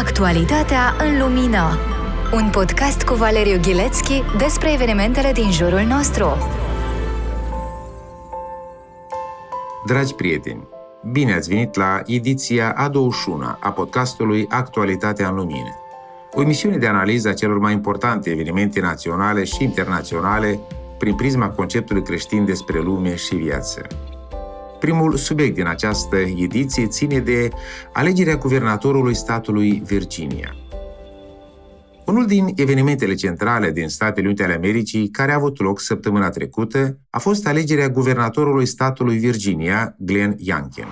Actualitatea în lumină. Un podcast cu Valeriu Ghilețchi despre evenimentele din jurul nostru. Dragi prieteni, bine ați venit la ediția a 21 a podcastului Actualitatea în lumină. O emisiune de analiză a celor mai importante evenimente naționale și internaționale prin prisma conceptului creștin despre lume și viață. Primul subiect din această ediție ține de alegerea guvernatorului statului Virginia. Unul din evenimentele centrale din Statele Unite ale Americii, care a avut loc săptămâna trecută, a fost alegerea guvernatorului statului Virginia, Glenn Youngkin.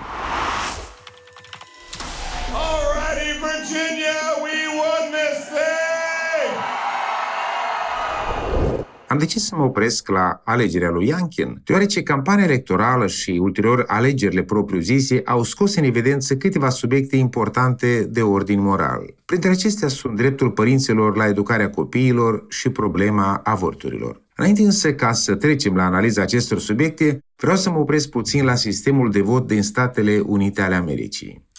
Am decis să mă opresc la alegerea lui Iankin, deoarece campania electorală și ulterior alegerile propriu-zise au scos în evidență câteva subiecte importante de ordin moral. Printre acestea sunt dreptul părinților la educarea copiilor și problema avorturilor. Înainte însă ca să trecem la analiza acestor subiecte, vreau să mă opresc puțin la sistemul de vot din Statele Unite ale Americii.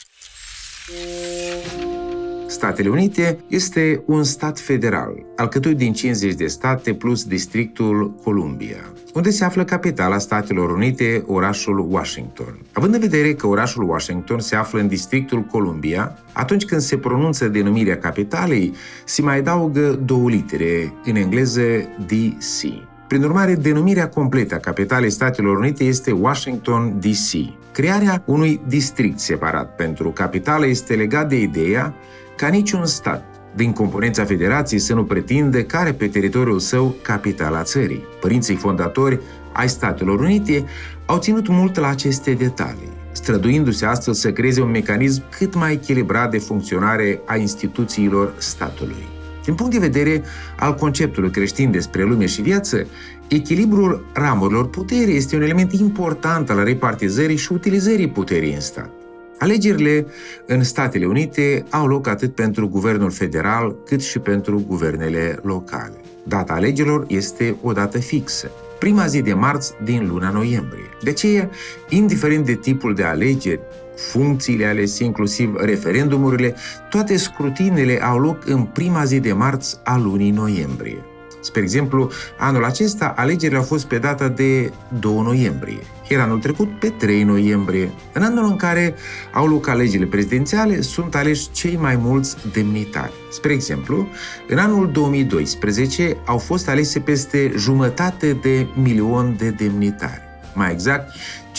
Statele Unite este un stat federal, alcătuit din 50 de state plus districtul Columbia, unde se află capitala Statelor Unite, orașul Washington. Având în vedere că orașul Washington se află în districtul Columbia, atunci când se pronunță denumirea capitalei, se mai adaugă două litere, în engleză DC. Prin urmare, denumirea completă a capitalei Statelor Unite este Washington DC. Crearea unui district separat pentru capitală este legat de ideea ca niciun stat din componența federației să nu pretinde care pe teritoriul său capitala țării. Părinții fondatori ai Statelor Unite au ținut mult la aceste detalii, străduindu-se astfel să creeze un mecanism cât mai echilibrat de funcționare a instituțiilor statului. Din punct de vedere al conceptului creștin despre lume și viață, echilibrul ramurilor puterii este un element important al repartizării și utilizării puterii în stat. Alegerile în Statele Unite au loc atât pentru guvernul federal cât și pentru guvernele locale. Data alegerilor este o dată fixă, prima zi de marți din luna noiembrie. De aceea, indiferent de tipul de alegeri, funcțiile alese, inclusiv referendumurile, toate scrutinele au loc în prima zi de marți a lunii noiembrie. Spre exemplu, anul acesta alegerile au fost pe data de 2 noiembrie, iar anul trecut pe 3 noiembrie. În anul în care au loc alegerile prezidențiale, sunt aleși cei mai mulți demnitari. Spre exemplu, în anul 2012 au fost alese peste jumătate de milion de demnitari. Mai exact, 519.682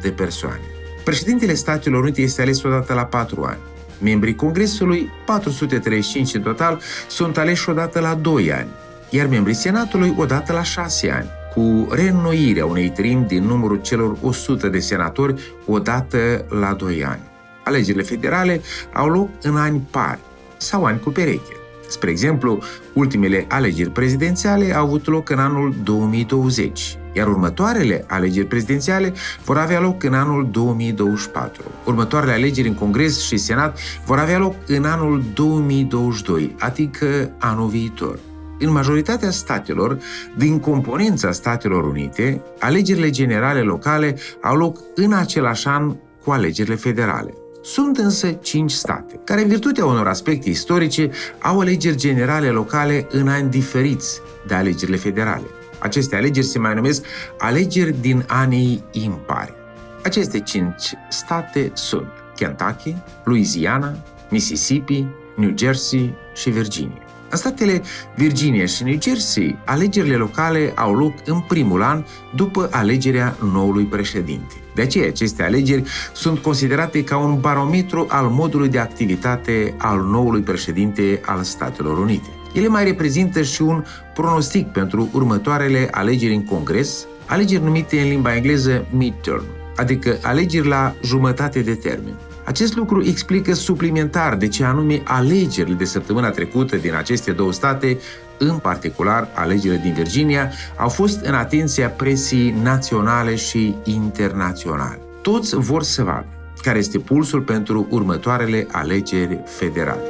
de persoane. Președintele Statelor Unite este ales odată la patru ani. Membrii Congresului, 435 în total, sunt aleși odată la 2 ani, iar membrii Senatului odată la 6 ani, cu reînnoirea unei trim din numărul celor 100 de senatori odată la 2 ani. Alegerile federale au loc în ani pari sau ani cu pereche. Spre exemplu, ultimele alegeri prezidențiale au avut loc în anul 2020, iar următoarele alegeri prezidențiale vor avea loc în anul 2024. Următoarele alegeri în Congres și Senat vor avea loc în anul 2022, adică anul viitor. În majoritatea statelor, din componența Statelor Unite, alegerile generale locale au loc în același an cu alegerile federale. Sunt însă cinci state, care în virtutea unor aspecte istorice au alegeri generale locale în ani diferiți de alegerile federale. Aceste alegeri se mai numesc alegeri din anii impari. Aceste cinci state sunt Kentucky, Louisiana, Mississippi, New Jersey și Virginia. În statele Virginia și New Jersey, alegerile locale au loc în primul an după alegerea noului președinte. De aceea, aceste alegeri sunt considerate ca un barometru al modului de activitate al noului președinte al Statelor Unite. Ele mai reprezintă și un pronostic pentru următoarele alegeri în Congres, alegeri numite în limba engleză midterm, adică alegeri la jumătate de termen. Acest lucru explică suplimentar de ce anume alegerile de săptămâna trecută din aceste două state, în particular alegerile din Virginia, au fost în atenția presii naționale și internaționale. Toți vor să vadă care este pulsul pentru următoarele alegeri federale.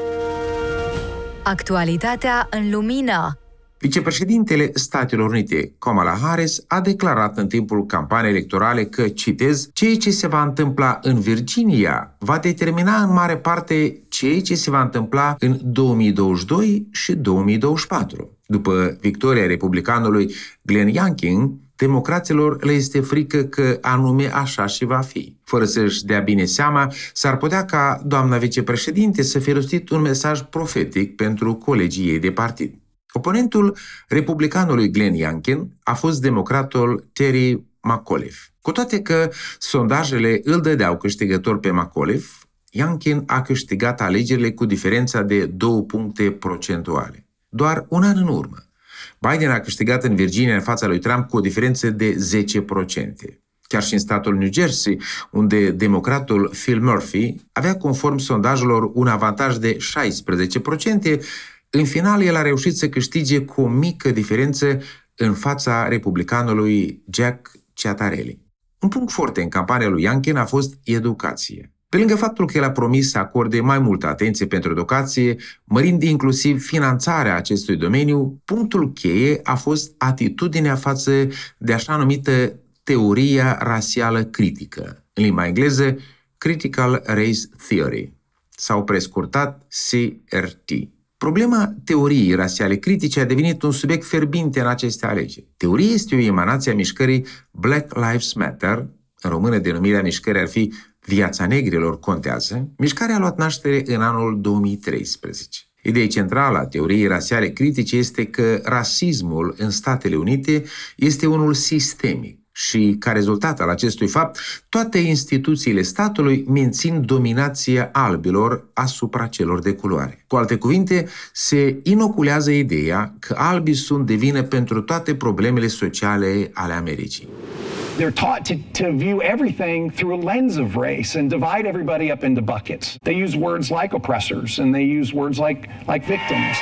Actualitatea în lumină Vicepreședintele Statelor Unite, Kamala Harris, a declarat în timpul campaniei electorale că, citez, ceea ce se va întâmpla în Virginia va determina în mare parte ceea ce se va întâmpla în 2022 și 2024. După victoria republicanului Glenn Youngkin, democraților le este frică că anume așa și va fi. Fără să-și dea bine seama, s-ar putea ca doamna vicepreședinte să fi rostit un mesaj profetic pentru colegii ei de partid. Oponentul republicanului Glenn Youngkin a fost democratul Terry McAuliffe. Cu toate că sondajele îl dădeau câștigător pe McAuliffe, Youngkin a câștigat alegerile cu diferența de două puncte procentuale. Doar un an în urmă, Biden a câștigat în Virginia în fața lui Trump cu o diferență de 10%. Chiar și în statul New Jersey, unde democratul Phil Murphy avea conform sondajelor un avantaj de 16%, în final, el a reușit să câștige cu o mică diferență în fața republicanului Jack Ciatarelli. Un punct foarte în campania lui Youngkin a fost educație. Pe lângă faptul că el a promis să acorde mai multă atenție pentru educație, mărind inclusiv finanțarea acestui domeniu, punctul cheie a fost atitudinea față de așa numită teoria rasială critică, în limba engleză Critical Race Theory, sau prescurtat CRT. Problema teoriei rasiale critice a devenit un subiect ferbinte în aceste alegeri. Teoria este o emanație a mișcării Black Lives Matter, în română denumirea mișcării ar fi Viața negrilor contează, mișcarea a luat naștere în anul 2013. Ideea centrală a teoriei rasiale critice este că rasismul în Statele Unite este unul sistemic și, ca rezultat al acestui fapt, toate instituțiile statului mențin dominația albilor asupra celor de culoare. Cu alte cuvinte, se inoculează ideea că albii sunt de vină pentru toate problemele sociale ale Americii. They're taught to, to view everything through a lens of race and divide everybody up into buckets. They use words like oppressors and they use words like, like victims.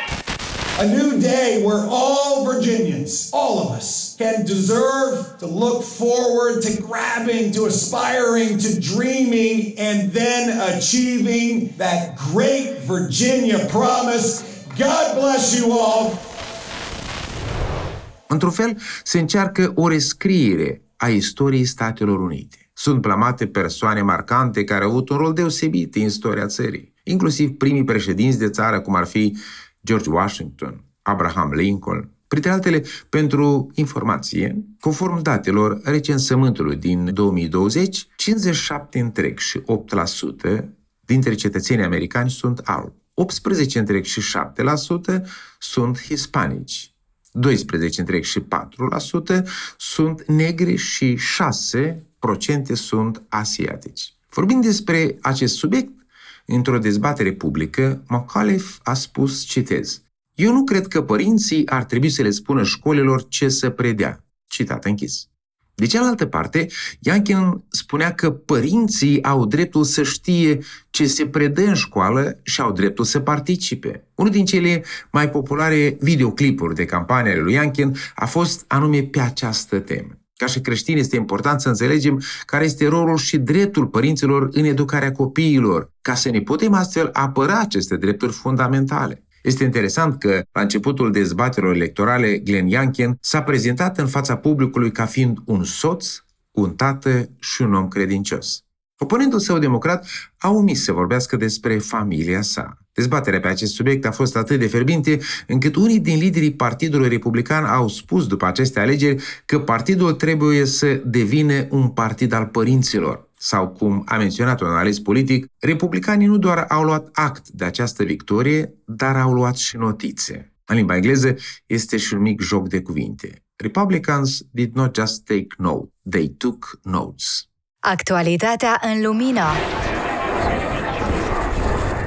A new day where all Virginians, all of us, can deserve to look forward to grabbing, to aspiring, to dreaming, and then achieving that great Virginia promise. God bless you all. Într-un fel, se încearcă o rescriere a istoriei Statelor Unite. Sunt plamate persoane marcante care au avut un rol deosebit în istoria țării, inclusiv primii președinți de țară, cum ar fi George Washington, Abraham Lincoln, Printre altele, pentru informație, conform datelor recensământului din 2020, 57 întreg și 8% dintre cetățenii americani sunt albi. 18 întreg și 7% sunt hispanici. 12 întreg și 4% sunt negri și 6% sunt asiatici. Vorbind despre acest subiect, într-o dezbatere publică, McAuliffe a spus, citez, Eu nu cred că părinții ar trebui să le spună școlilor ce să predea. Citat închis. De cealaltă parte, Iankin spunea că părinții au dreptul să știe ce se predă în școală și au dreptul să participe. Unul din cele mai populare videoclipuri de campanie ale lui Iankin a fost anume pe această temă. Ca și creștini este important să înțelegem care este rolul și dreptul părinților în educarea copiilor, ca să ne putem astfel apăra aceste drepturi fundamentale. Este interesant că, la începutul dezbaterilor electorale, Glenn Youngkin s-a prezentat în fața publicului ca fiind un soț, un tată și un om credincios. Oponentul său democrat a omis să vorbească despre familia sa. Dezbaterea pe acest subiect a fost atât de ferbinte încât unii din liderii Partidului Republican au spus după aceste alegeri că partidul trebuie să devină un partid al părinților sau cum a menționat un analist politic, republicanii nu doar au luat act de această victorie, dar au luat și notițe. În limba engleză este și un mic joc de cuvinte. Republicans did not just take note, they took notes. Actualitatea în lumină.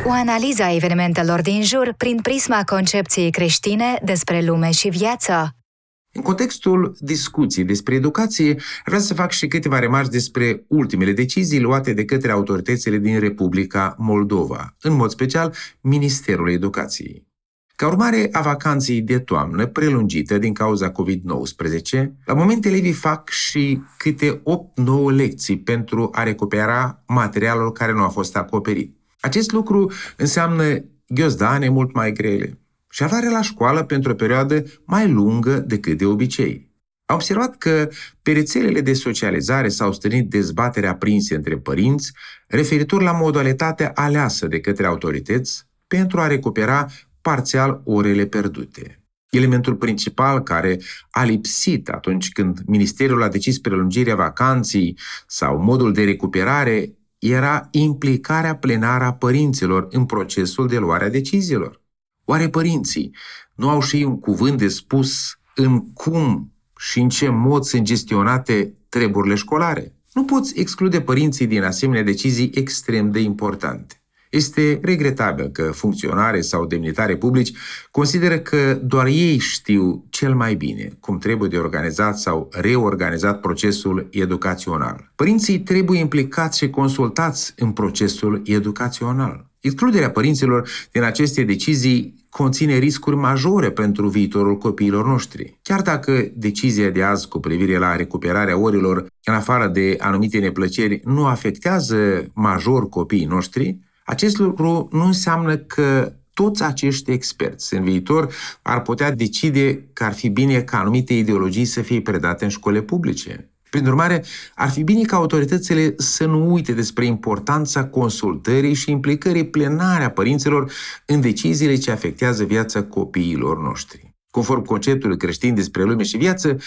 O analiză a evenimentelor din jur prin prisma concepției creștine despre lume și viață. În contextul discuției despre educație, vreau să fac și câteva remarci despre ultimele decizii luate de către autoritățile din Republica Moldova, în mod special Ministerul Educației. Ca urmare a vacanței de toamnă prelungită din cauza COVID-19, la moment elevii fac și câte 8-9 lecții pentru a recupera materialul care nu a fost acoperit. Acest lucru înseamnă ghiozdane mult mai grele, și aflarea la școală pentru o perioadă mai lungă decât de obicei. A observat că pe rețelele de socializare s-au stănit dezbatere aprinse între părinți referitor la modalitatea aleasă de către autorități pentru a recupera parțial orele pierdute. Elementul principal care a lipsit atunci când Ministerul a decis prelungirea vacanții sau modul de recuperare era implicarea plenară a părinților în procesul de luare a deciziilor. Oare părinții nu au și un cuvânt de spus în cum și în ce mod sunt gestionate treburile școlare? Nu poți exclude părinții din asemenea decizii extrem de importante. Este regretabil că funcționare sau demnitare publici consideră că doar ei știu cel mai bine cum trebuie de organizat sau reorganizat procesul educațional. Părinții trebuie implicați și consultați în procesul educațional. Excluderea părinților din aceste decizii conține riscuri majore pentru viitorul copiilor noștri. Chiar dacă decizia de azi cu privire la recuperarea orilor, în afară de anumite neplăceri, nu afectează major copiii noștri, acest lucru nu înseamnă că toți acești experți în viitor ar putea decide că ar fi bine ca anumite ideologii să fie predate în școle publice. Prin urmare, ar fi bine ca autoritățile să nu uite despre importanța consultării și implicării plenare a părinților în deciziile ce afectează viața copiilor noștri. Conform conceptului creștin despre lume și viață,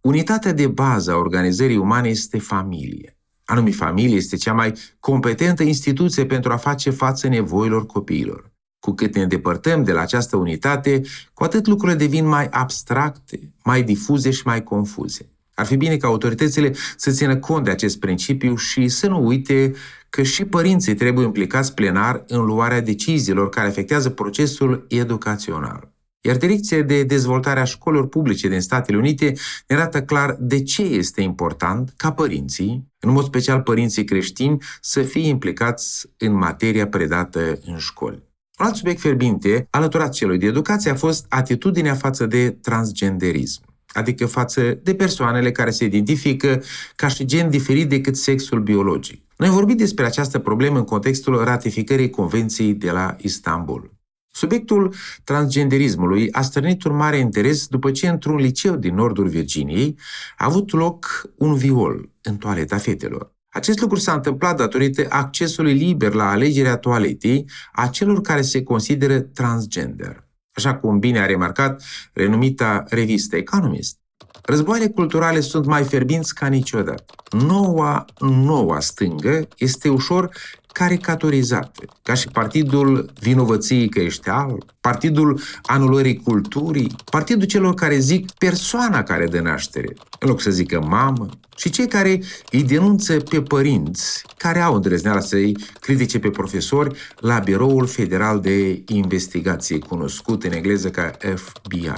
unitatea de bază a organizării umane este familie. Anume, familie este cea mai competentă instituție pentru a face față nevoilor copiilor. Cu cât ne îndepărtăm de la această unitate, cu atât lucrurile devin mai abstracte, mai difuze și mai confuze. Ar fi bine ca autoritățile să țină cont de acest principiu și să nu uite că și părinții trebuie implicați plenar în luarea deciziilor care afectează procesul educațional. Iar Direcția de Dezvoltare a Școlilor Publice din Statele Unite ne arată clar de ce este important ca părinții, în mod special părinții creștini, să fie implicați în materia predată în școli. Un alt subiect ferbinte, alăturat celui de educație, a fost atitudinea față de transgenderism adică față de persoanele care se identifică ca și gen diferit decât sexul biologic. Noi am vorbit despre această problemă în contextul ratificării Convenției de la Istanbul. Subiectul transgenderismului a stârnit un mare interes după ce într-un liceu din nordul Virginiei a avut loc un viol în toaleta fetelor. Acest lucru s-a întâmplat datorită accesului liber la alegerea toaletei a celor care se consideră transgender. Așa cum bine a remarcat renumita revistă Economist. Războaiele culturale sunt mai ferbinți ca niciodată. Noua, noua stângă este ușor caricaturizată, ca și Partidul Vinovăției că ești alb, Partidul Anulării Culturii, Partidul celor care zic persoana care dă naștere, în loc să zică mamă, și cei care îi denunță pe părinți care au îndrăzneala să-i critique pe profesori la Biroul Federal de Investigație, cunoscut în engleză ca FBI.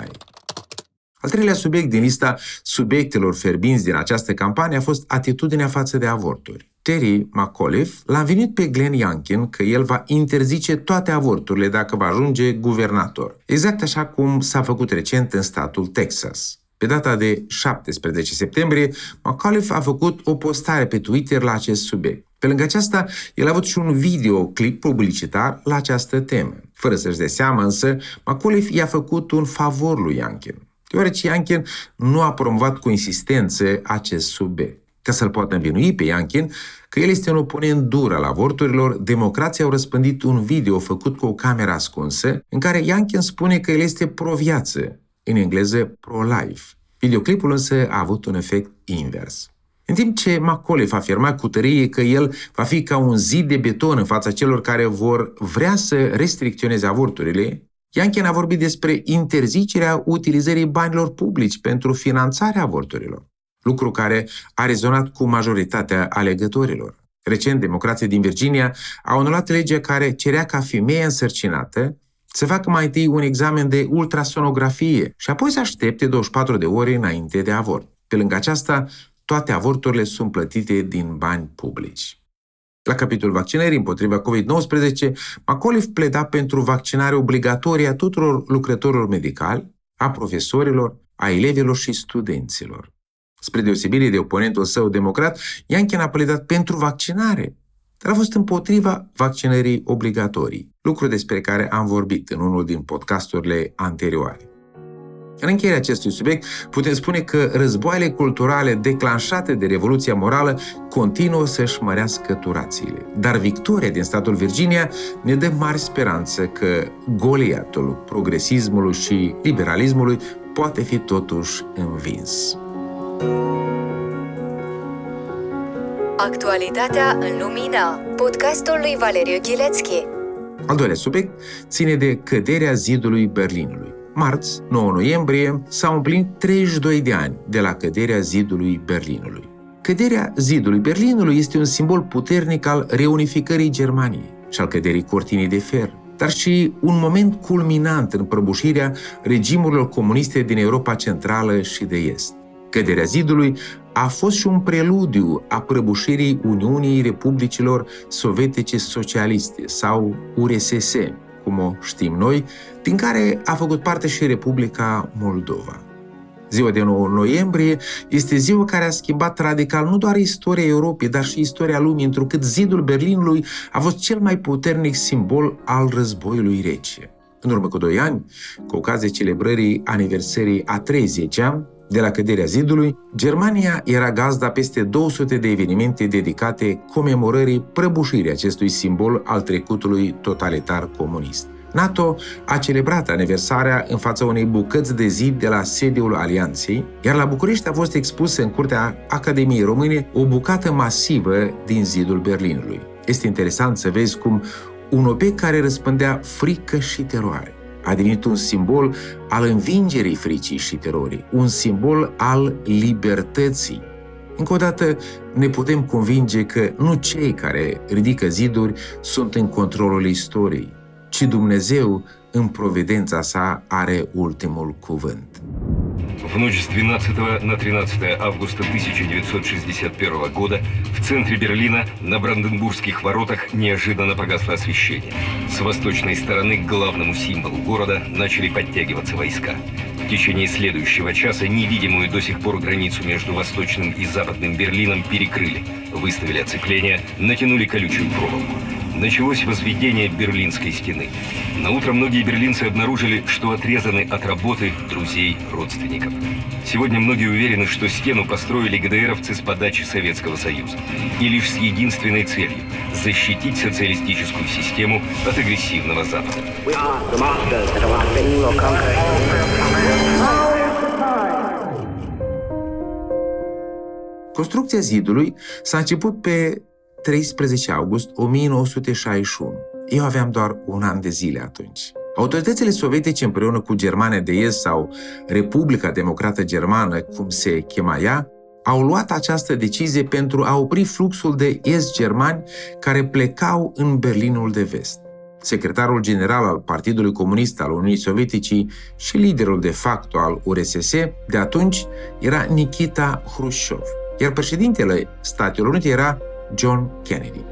Al treilea subiect din lista subiectelor ferbinți din această campanie a fost atitudinea față de avorturi. Terry McAuliffe l-a venit pe Glenn Youngkin că el va interzice toate avorturile dacă va ajunge guvernator. Exact așa cum s-a făcut recent în statul Texas. Pe data de 17 septembrie, McAuliffe a făcut o postare pe Twitter la acest subiect. Pe lângă aceasta, el a avut și un videoclip publicitar la această temă. Fără să-și dea seama însă, McAuliffe i-a făcut un favor lui Youngkin deoarece Ianchen nu a promovat cu insistență acest subiect. Ca să-l poată învinui pe Ianchen că el este un oponent dur al avorturilor, democrații au răspândit un video făcut cu o cameră ascunsă, în care Ianchen spune că el este pro-viață, în engleză pro-life. Videoclipul însă a avut un efect invers. În timp ce McAuliffe afirma cu tărie că el va fi ca un zid de beton în fața celor care vor vrea să restricționeze avorturile, Ianchen a vorbit despre interzicerea utilizării banilor publici pentru finanțarea avorturilor, lucru care a rezonat cu majoritatea alegătorilor. Recent, democrații din Virginia au anulat legea care cerea ca femeia însărcinată să facă mai întâi un examen de ultrasonografie și apoi să aștepte 24 de ore înainte de avort. Pe lângă aceasta, toate avorturile sunt plătite din bani publici. La capitolul vaccinării împotriva COVID-19, McAuliffe pleda pentru vaccinare obligatorie a tuturor lucrătorilor medicali, a profesorilor, a elevilor și studenților. Spre deosebire de oponentul său democrat, Ianchen a pledat pentru vaccinare, dar a fost împotriva vaccinării obligatorii, lucru despre care am vorbit în unul din podcasturile anterioare. În încheierea acestui subiect, putem spune că războaiele culturale declanșate de Revoluția Morală continuă să-și mărească turațiile. Dar victoria din statul Virginia ne dă mari speranță că goliatul progresismului și liberalismului poate fi totuși învins. Actualitatea în lumină. Podcastul lui Valeriu Ghilețchi. Al doilea subiect ține de căderea zidului Berlinului. Marți, 9 noiembrie, s-au împlinit 32 de ani de la căderea zidului Berlinului. Căderea zidului Berlinului este un simbol puternic al reunificării Germaniei și al căderii cortinii de fer, dar și un moment culminant în prăbușirea regimurilor comuniste din Europa Centrală și de Est. Căderea zidului a fost și un preludiu a prăbușirii Uniunii Republicilor Sovietice Socialiste sau URSS, cum o știm noi, din care a făcut parte și Republica Moldova. Ziua de 9 noiembrie este ziua care a schimbat radical nu doar istoria Europei, dar și istoria lumii, întrucât zidul Berlinului a fost cel mai puternic simbol al războiului rece. În urmă cu doi ani, cu ocazia celebrării aniversării a 30 ani de la căderea zidului, Germania era gazda peste 200 de evenimente dedicate comemorării prăbușirii acestui simbol al trecutului totalitar comunist. NATO a celebrat aniversarea în fața unei bucăți de zid de la sediul Alianței, iar la București a fost expusă în curtea Academiei Române o bucată masivă din zidul Berlinului. Este interesant să vezi cum un obiect care răspândea frică și teroare a devenit un simbol al învingerii fricii și terorii, un simbol al libertății. Încă o dată ne putem convinge că nu cei care ridică ziduri sunt în controlul istoriei, ci Dumnezeu, în providența sa, are ultimul cuvânt. В ночь с 12 на 13 августа 1961 года в центре Берлина на Бранденбургских воротах неожиданно погасло освещение. С восточной стороны к главному символу города начали подтягиваться войска. В течение следующего часа невидимую до сих пор границу между восточным и западным Берлином перекрыли, выставили оцепление, натянули колючую проволоку началось возведение Берлинской стены. На утро многие берлинцы обнаружили, что отрезаны от работы, друзей, родственников. Сегодня многие уверены, что стену построили ГДРовцы с подачи Советского Союза. И лишь с единственной целью – защитить социалистическую систему от агрессивного Запада. Construcția zidului s-a început pe 13 august 1961. Eu aveam doar un an de zile atunci. Autoritățile sovietice împreună cu Germania de Est sau Republica Democrată Germană, cum se chema ea, au luat această decizie pentru a opri fluxul de est-germani care plecau în Berlinul de Vest. Secretarul general al Partidului Comunist al Uniunii Sovietice și liderul de facto al URSS de atunci era Nikita Hrușov, iar președintele Statelor Unite era John Kennedy.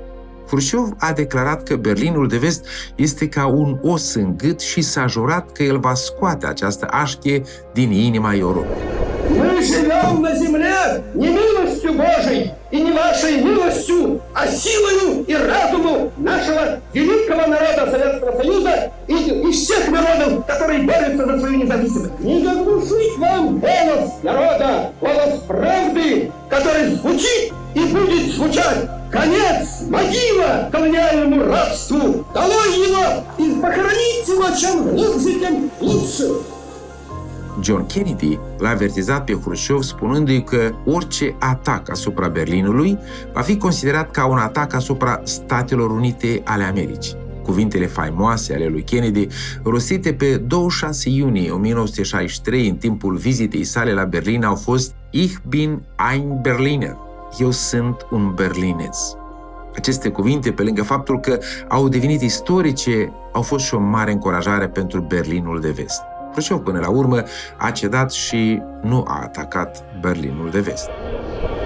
Khrushchev a declarat că Berlinul de Vest este ca un os în gât și s-a jurat că el va scoate această așchie din inima Europei. Мы живем на земле не милостью Божией и не вашей милостью, а силою и разумом нашего великого народа Советского Союза и, и всех народов, которые борются за свою независимость. Не заглушить вам голос народа, голос правды, который звучит и будет звучать конец, могила колониальному рабству, долой его и похоронить его чем глубже, тем лучше. John Kennedy l-a avertizat pe Khrushchev spunându-i că orice atac asupra Berlinului va fi considerat ca un atac asupra Statelor Unite ale Americii. Cuvintele faimoase ale lui Kennedy, rostite pe 26 iunie 1963 în timpul vizitei sale la Berlin, au fost Ich bin ein Berliner. eu sunt un berlineț. Aceste cuvinte, pe lângă faptul că au devenit istorice, au fost și o mare încurajare pentru Berlinul de Vest. Khrushchev, până la urmă, a cedat și nu a atacat Berlinul de Vest.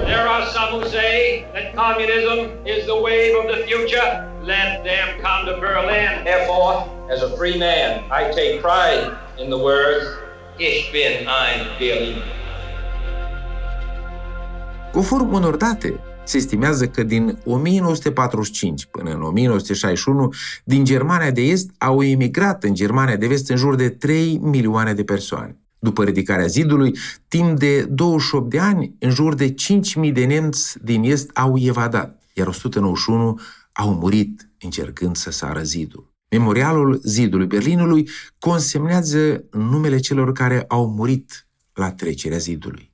There are some who say that communism is the wave of the future. Let them come to Berlin. Therefore, as a free man, I take pride in the words, Ich bin ein Berliner. Conform unor date, Se estimează că din 1945 până în 1961, din Germania de Est au emigrat în Germania de Vest în jur de 3 milioane de persoane. După ridicarea zidului, timp de 28 de ani, în jur de 5.000 de nemți din Est au evadat, iar 191 au murit încercând să sară zidul. Memorialul zidului Berlinului consemnează numele celor care au murit la trecerea zidului.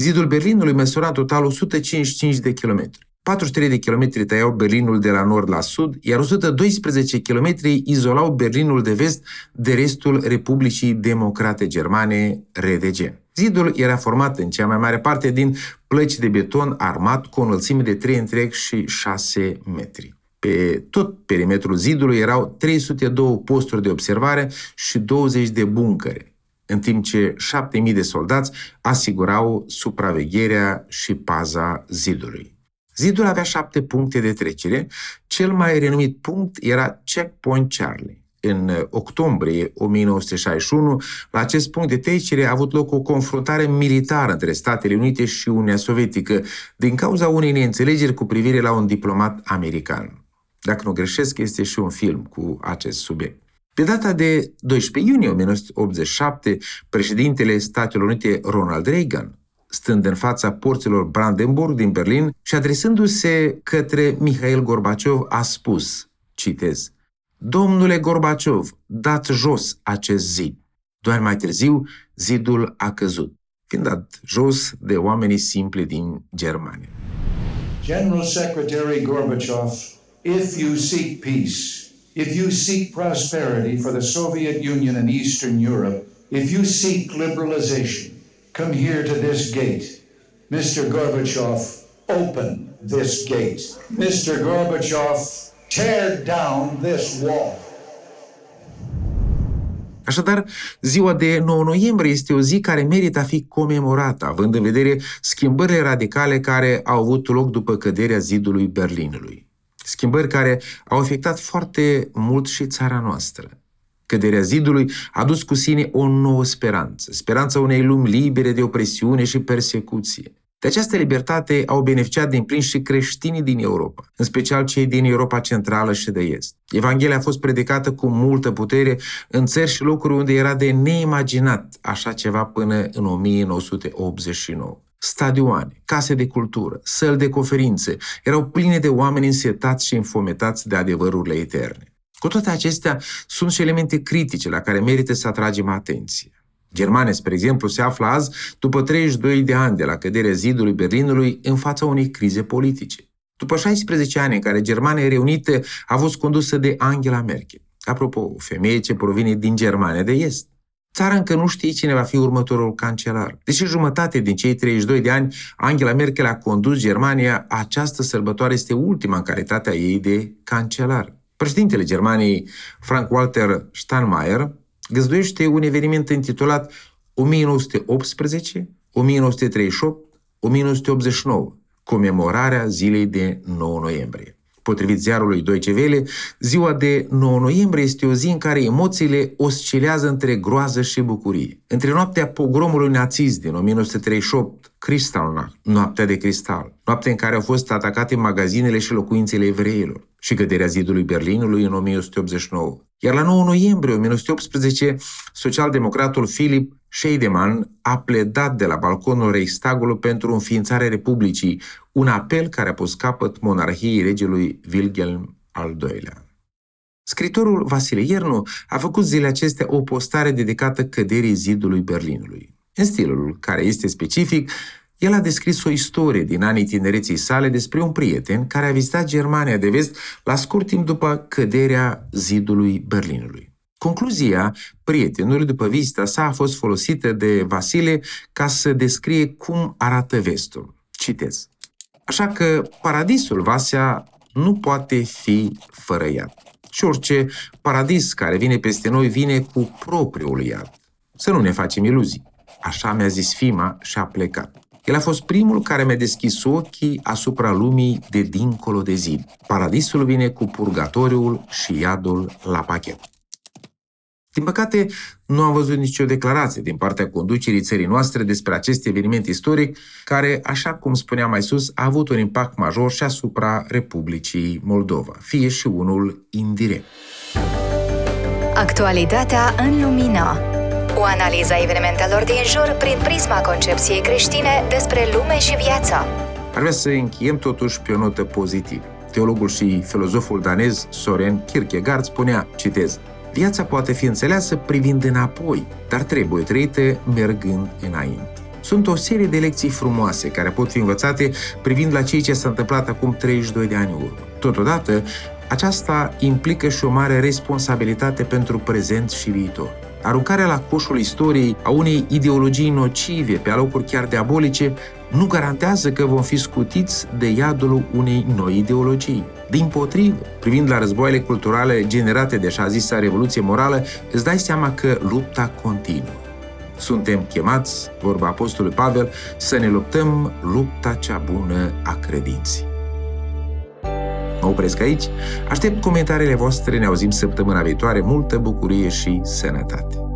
Zidul Berlinului măsura total 155 de kilometri. 43 de kilometri tăiau Berlinul de la nord la sud, iar 112 kilometri izolau Berlinul de vest de restul Republicii Democrate Germane, RDG. Zidul era format în cea mai mare parte din plăci de beton armat cu o înălțime de 3 întreg și 6 metri. Pe tot perimetrul zidului erau 302 posturi de observare și 20 de buncăre, în timp ce 7000 de soldați asigurau supravegherea și paza zidului. Zidul avea șapte puncte de trecere. Cel mai renumit punct era Checkpoint Charlie. În octombrie 1961, la acest punct de trecere a avut loc o confruntare militară între Statele Unite și Uniunea Sovietică din cauza unei neînțelegeri cu privire la un diplomat american. Dacă nu greșesc, este și un film cu acest subiect. Pe data de 12 iunie 1987, președintele Statelor Unite Ronald Reagan, stând în fața porților Brandenburg din Berlin și adresându-se către Mihail Gorbaciov, a spus, citez, Domnule Gorbaciov, dați jos acest zid. Doar mai târziu, zidul a căzut, fiind dat jos de oamenii simpli din Germania. General Secretary Gorbachev if you seek peace, if you seek prosperity for the Soviet Union and Eastern Europe, if you seek liberalization, come here to this gate. Mr. Gorbachev, open this gate. Mr. Gorbachev, tear down this wall. Așadar, ziua de 9 noiembrie este o zi care merită a fi comemorată, având în vedere schimbările radicale care au avut loc după căderea zidului Berlinului schimbări care au afectat foarte mult și țara noastră. Căderea zidului a dus cu sine o nouă speranță, speranța unei lumi libere de opresiune și persecuție. De această libertate au beneficiat din plin și creștinii din Europa, în special cei din Europa Centrală și de Est. Evanghelia a fost predicată cu multă putere în țări și locuri unde era de neimaginat așa ceva până în 1989 stadioane, case de cultură, săli de conferințe, erau pline de oameni însetați și înfometați de adevărurile eterne. Cu toate acestea, sunt și elemente critice la care merită să atragem atenție. Germania, spre exemplu, se află azi, după 32 de ani de la căderea zidului Berlinului, în fața unei crize politice. După 16 ani în care Germania reunită a fost condusă de Angela Merkel, apropo, o femeie ce provine din Germania de Est, Țara încă nu știe cine va fi următorul cancelar. Deși jumătate din cei 32 de ani Angela Merkel a condus Germania, această sărbătoare este ultima în calitatea ei de cancelar. Președintele Germaniei, Frank-Walter Steinmeier, găzduiește un eveniment intitulat 1918, 1938, 1989, comemorarea zilei de 9 noiembrie. Potrivit ziarului Deutsche Welle, ziua de 9 noiembrie este o zi în care emoțiile oscilează între groază și bucurie. Între noaptea pogromului nazist din 1938, Kristallnacht, noaptea de cristal, noaptea în care au fost atacate magazinele și locuințele evreilor, și căderea zidului Berlinului în 1989. Iar la 9 noiembrie 1918, socialdemocratul Philip Scheidemann a pledat de la balconul Reichstagului pentru înființarea Republicii, un apel care a pus capăt monarhiei regelui Wilhelm al II-lea. Scritorul Vasile Iernu a făcut zilele acestea o postare dedicată căderii zidului Berlinului. În stilul care este specific, el a descris o istorie din anii tinereții sale despre un prieten care a vizitat Germania de vest la scurt timp după căderea zidului Berlinului. Concluzia prietenului după vizita sa a fost folosită de Vasile ca să descrie cum arată vestul. Citez. Așa că paradisul Vasea nu poate fi fără iad. Și orice paradis care vine peste noi vine cu propriul iad. Să nu ne facem iluzii. Așa mi-a zis Fima și a plecat. El a fost primul care mi-a deschis ochii asupra lumii de dincolo de zid. Paradisul vine cu purgatoriul și iadul la pachet. Din păcate, nu am văzut nicio declarație din partea conducerii țării noastre despre acest eveniment istoric, care, așa cum spuneam mai sus, a avut un impact major și asupra Republicii Moldova, fie și unul indirect. Actualitatea în lumină o analiză a evenimentelor din jur prin prisma concepției creștine despre lume și viață. Ar vrea să încheiem totuși pe o notă pozitivă. Teologul și filozoful danez Soren Kierkegaard spunea, citez, Viața poate fi înțeleasă privind înapoi, dar trebuie trăită mergând înainte. Sunt o serie de lecții frumoase care pot fi învățate privind la ceea ce s-a întâmplat acum 32 de ani urmă. Totodată, aceasta implică și o mare responsabilitate pentru prezent și viitor. Aruncarea la coșul istoriei a unei ideologii nocive, pe alocuri chiar diabolice, nu garantează că vom fi scutiți de iadul unei noi ideologii. Din potrivă, privind la războaiele culturale generate de așa zisa revoluție morală, îți dai seama că lupta continuă. Suntem chemați, vorba Apostolului Pavel, să ne luptăm lupta cea bună a credinței. Mă opresc aici, aștept comentariile voastre, ne auzim săptămâna viitoare, multă bucurie și sănătate!